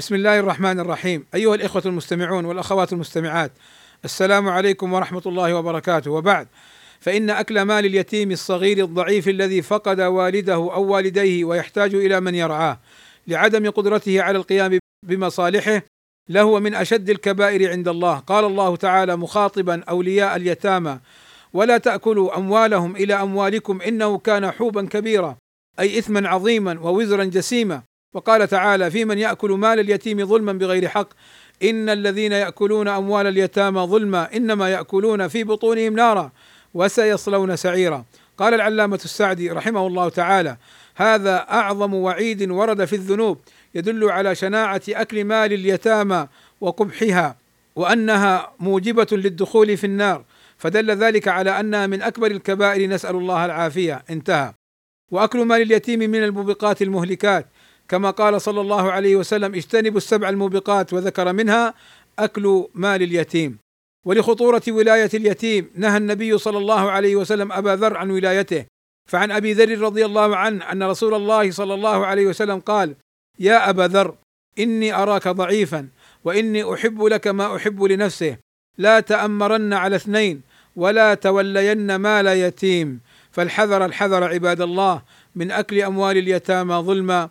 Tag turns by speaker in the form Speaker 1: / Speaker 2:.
Speaker 1: بسم الله الرحمن الرحيم. أيها الإخوة المستمعون والأخوات المستمعات السلام عليكم ورحمة الله وبركاته. وبعد فإن أكل مال اليتيم الصغير الضعيف الذي فقد والده أو والديه ويحتاج إلى من يرعاه لعدم قدرته على القيام بمصالحه لهو من أشد الكبائر عند الله. قال الله تعالى مخاطبا أولياء اليتامى ولا تأكلوا أموالهم إلى أموالكم إنه كان حوبا كبيرا أي اثما عظيما ووزرا جسيما. وقال تعالى في من يأكل مال اليتيم ظلما بغير حق؟ إن الذين يأكلون أموال اليتامى ظلما إنما يأكلون في بطونهم نارا وسيصلون سعيرا. قال العلامة السعدي رحمه الله تعالى هذا أعظم وعيد ورد في الذنوب يدل على شناعة أكل مال اليتامى وقبحها وأنها موجبة للدخول في النار فدل ذلك على انها من أكبر الكبائر نسأل الله العافية. انتهى. وأكل مال اليتيم من الموبقات المهلكات كما قال صلى الله عليه وسلم اجتنبوا السبع الموبقات وذكر منها أكل مال اليتيم. ولخطورة ولاية اليتيم نهى النبي صلى الله عليه وسلم أبا ذر عن ولايته. فعن أبي ذر رضي الله عنه أن رسول الله صلى الله عليه وسلم قال يا أبا ذر إني أراك ضعيفا وإني أحب لك ما أحب لنفسه. لا تأمرن على اثنين ولا تولين مال يتيم. فالحذر الحذر عباد الله من أكل أموال اليتامى ظلما